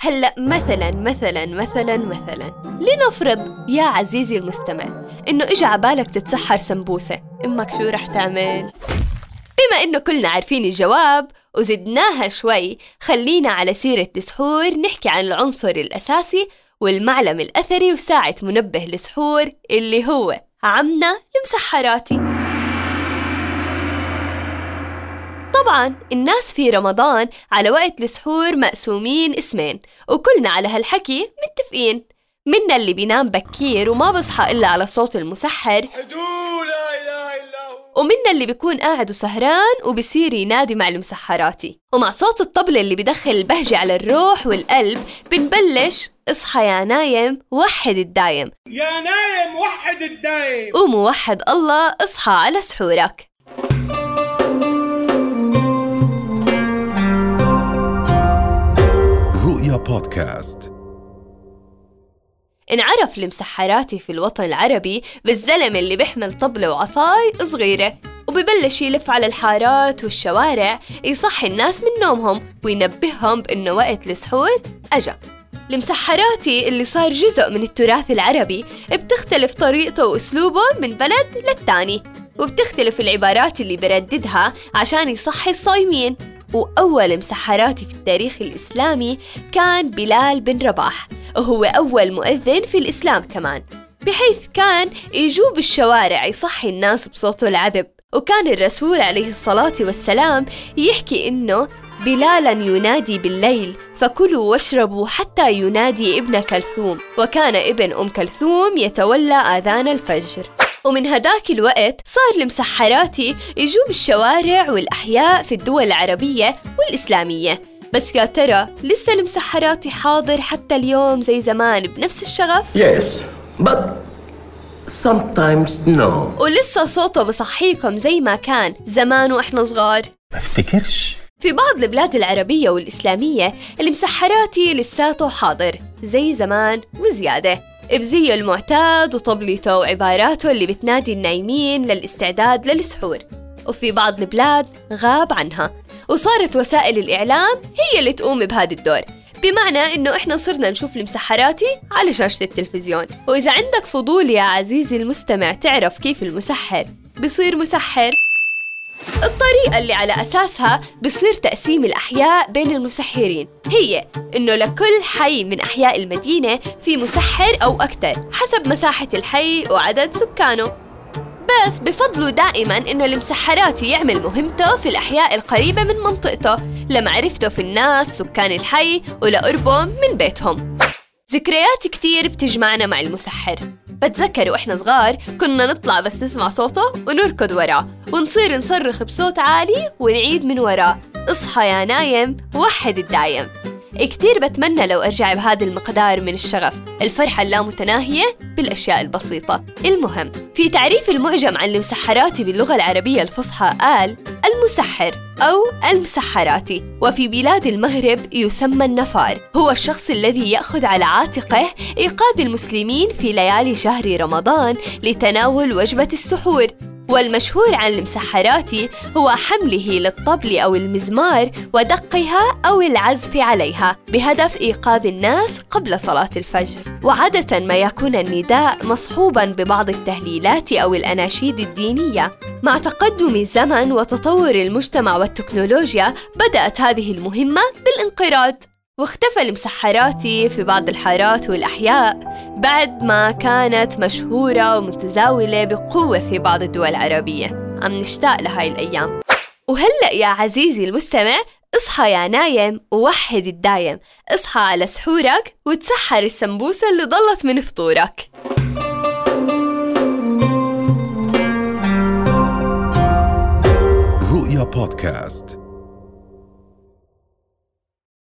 هلأ مثلا مثلا مثلا مثلا. لنفرض يا عزيزي المستمع إنه إجا عبالك تتسحر سمبوسة. أمك شو رح تعمل؟ بما إنه كلنا عارفين الجواب وزدناها شوي خلينا على سيرة السحور نحكي عن العنصر الأساسي والمعلم الأثري وساعة منبه السحور اللي هو عمنا المسحراتي. طبعا الناس في رمضان على وقت السحور مقسومين اسمين وكلنا على هالحكي متفقين. منا اللي بينام بكير وما بصحى إلا على صوت المسحر. ومنا اللي بيكون قاعد وسهران وبصير ينادي مع المسحراتي. ومع صوت الطبلة اللي بدخل البهجة على الروح والقلب بنبلش اصحى يا نايم وحد الدايم. يا نايم وحد الدايم. قوم وحد الله اصحى على سحورك. بودكاست. انعرف المسحراتي في الوطن العربي بالزلمة اللي بيحمل طبلة وعصاي صغيرة وببلش يلف على الحارات والشوارع يصحي الناس من نومهم وينبههم بأنه وقت السحور أجا المسحراتي اللي صار جزء من التراث العربي بتختلف طريقته وأسلوبه من بلد للتاني. وبتختلف العبارات اللي برددها عشان يصحي الصايمين. وأول مسحراتي في التاريخ الإسلامي كان بلال بن رباح وهو أول مؤذن في الإسلام كمان. بحيث كان يجوب الشوارع يصحي الناس بصوته العذب. وكان الرسول عليه الصلاة والسلام يحكي إنه بلالا ينادي بالليل فكلوا واشربوا حتى ينادي ابن كلثوم. وكان ابن أم كلثوم يتولى آذان الفجر. ومن هداك الوقت صار المسحراتي يجوب الشوارع والأحياء في الدول العربية والإسلامية بس يا ترى لسه المسحراتي حاضر حتى اليوم زي زمان بنفس الشغف؟ Yes, but sometimes no. ولسه صوته بصحيكم زي ما كان زمان وإحنا صغار؟ ما افتكرش في بعض البلاد العربية والإسلامية المسحراتي لساته حاضر زي زمان وزيادة بزيه المعتاد وطبلته وعباراته اللي بتنادي النايمين للاستعداد للسحور. وفي بعض البلاد غاب عنها. وصارت وسائل الإعلام هي اللي تقوم بهذا الدور. بمعنى إنه إحنا صرنا نشوف المسحراتي على شاشة التلفزيون. وإذا عندك فضول يا عزيزي المستمع تعرف كيف المسحر. بصير مسحر. الطريقة اللي على أساسها بصير تقسيم الأحياء بين المسحرين. هي إنه لكل حي من أحياء المدينة في مسحر أو أكثر حسب مساحة الحي وعدد سكانه. بس بفضلوا دائما إنه المسحراتي يعمل مهمته في الأحياء القريبة من منطقته لمعرفته في الناس سكان الحي ولقربهم من بيتهم. ذكريات كتير بتجمعنا مع المسحر. بتذكر وإحنا صغار كنا نطلع بس نسمع صوته ونركض وراه ونصير نصرخ بصوت عالي ونعيد من وراه. اصحى يا نايم وحد الدايم. كتير بتمنى لو أرجع بهذا المقدار من الشغف الفرحة اللامتناهية بالأشياء البسيطة. المهم في تعريف المعجم عن المسحراتي باللغة العربية الفصحى قال المسحر. أو المسحراتي وفي بلاد المغرب يسمى النفار. هو الشخص الذي يأخذ على عاتقه إيقاظ المسلمين في ليالي شهر رمضان لتناول وجبة السحور. والمشهور عن المسحراتي هو حمله للطبل أو المزمار ودقها أو العزف عليها بهدف إيقاظ الناس قبل صلاة الفجر. وعادة ما يكون النداء مصحوبا ببعض التهليلات أو الأناشيد الدينية. مع تقدم الزمن وتطور المجتمع والتكنولوجيا بدأت هذه المهمة بالانقراض. واختفى المسحراتي في بعض الحارات والأحياء بعد ما كانت مشهورة ومتزاولة بقوة في بعض الدول العربية. عم نشتاق لهاي الأيام. وهلأ يا عزيزي المستمع اصحى يا نايم ووحد الدايم. اصحى على سحورك وتسحر السمبوسة اللي ضلت من فطورك. رؤيا بودكاست.